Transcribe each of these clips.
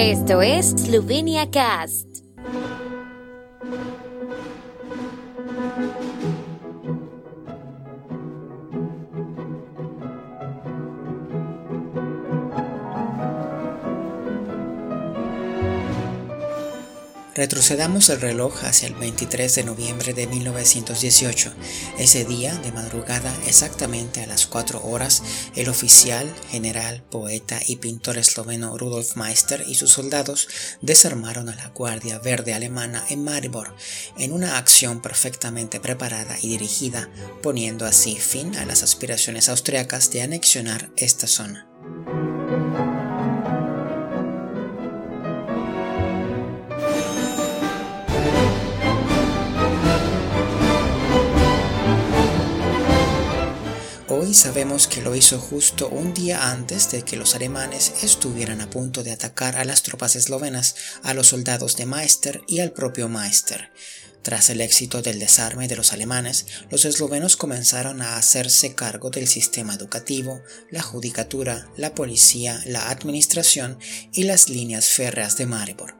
Esto es Slovenia Cast. Retrocedamos el reloj hacia el 23 de noviembre de 1918. Ese día, de madrugada, exactamente a las 4 horas, el oficial, general, poeta y pintor esloveno Rudolf Meister y sus soldados desarmaron a la Guardia Verde Alemana en Maribor, en una acción perfectamente preparada y dirigida, poniendo así fin a las aspiraciones austriacas de anexionar esta zona. Sabemos que lo hizo justo un día antes de que los alemanes estuvieran a punto de atacar a las tropas eslovenas, a los soldados de Meister y al propio Meister. Tras el éxito del desarme de los alemanes, los eslovenos comenzaron a hacerse cargo del sistema educativo, la judicatura, la policía, la administración y las líneas férreas de Maribor.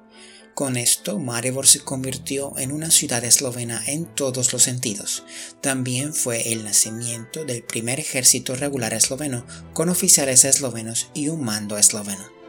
Con esto, Maribor se convirtió en una ciudad eslovena en todos los sentidos. También fue el nacimiento del primer ejército regular esloveno, con oficiales eslovenos y un mando esloveno.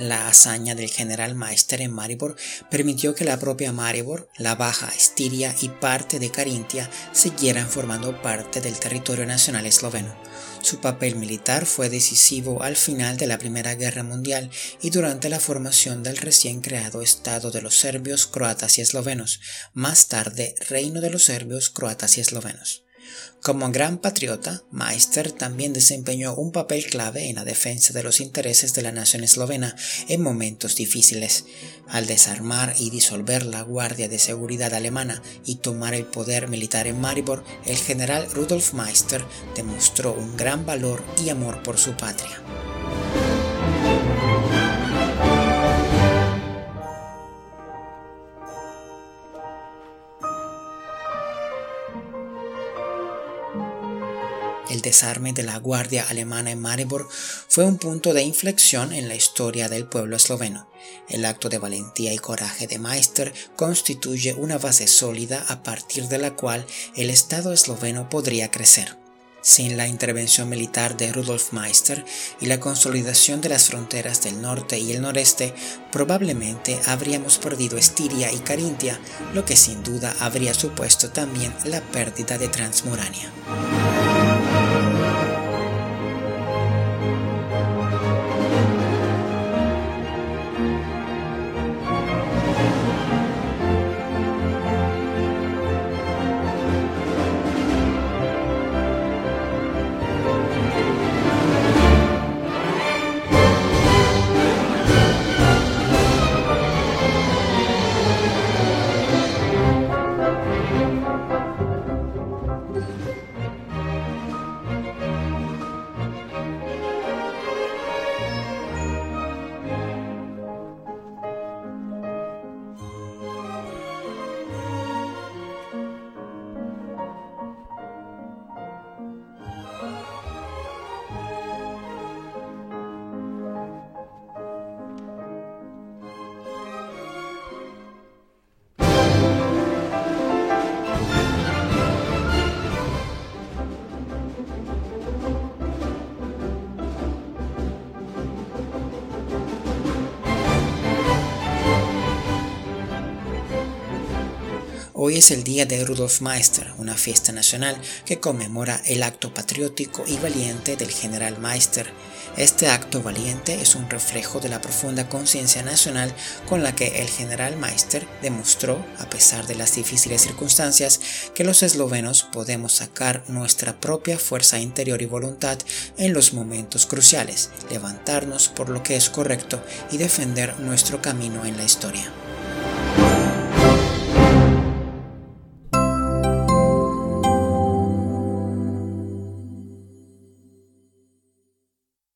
La hazaña del general Meister en Maribor permitió que la propia Maribor, la Baja Estiria y parte de Carintia siguieran formando parte del territorio nacional esloveno. Su papel militar fue decisivo al final de la Primera Guerra Mundial y durante la formación del recién creado Estado de los serbios, croatas y eslovenos, más tarde Reino de los serbios, croatas y eslovenos. Como gran patriota, Meister también desempeñó un papel clave en la defensa de los intereses de la nación eslovena en momentos difíciles. Al desarmar y disolver la Guardia de Seguridad alemana y tomar el poder militar en Maribor, el general Rudolf Meister demostró un gran valor y amor por su patria. El desarme de la Guardia Alemana en Maribor fue un punto de inflexión en la historia del pueblo esloveno. El acto de valentía y coraje de Meister constituye una base sólida a partir de la cual el Estado esloveno podría crecer. Sin la intervención militar de Rudolf Meister y la consolidación de las fronteras del norte y el noreste, probablemente habríamos perdido Estiria y Carintia, lo que sin duda habría supuesto también la pérdida de Transmurania. Hoy es el día de Rudolf Meister, una fiesta nacional que conmemora el acto patriótico y valiente del general Meister. Este acto valiente es un reflejo de la profunda conciencia nacional con la que el general Meister demostró, a pesar de las difíciles circunstancias, que los eslovenos podemos sacar nuestra propia fuerza interior y voluntad en los momentos cruciales, levantarnos por lo que es correcto y defender nuestro camino en la historia.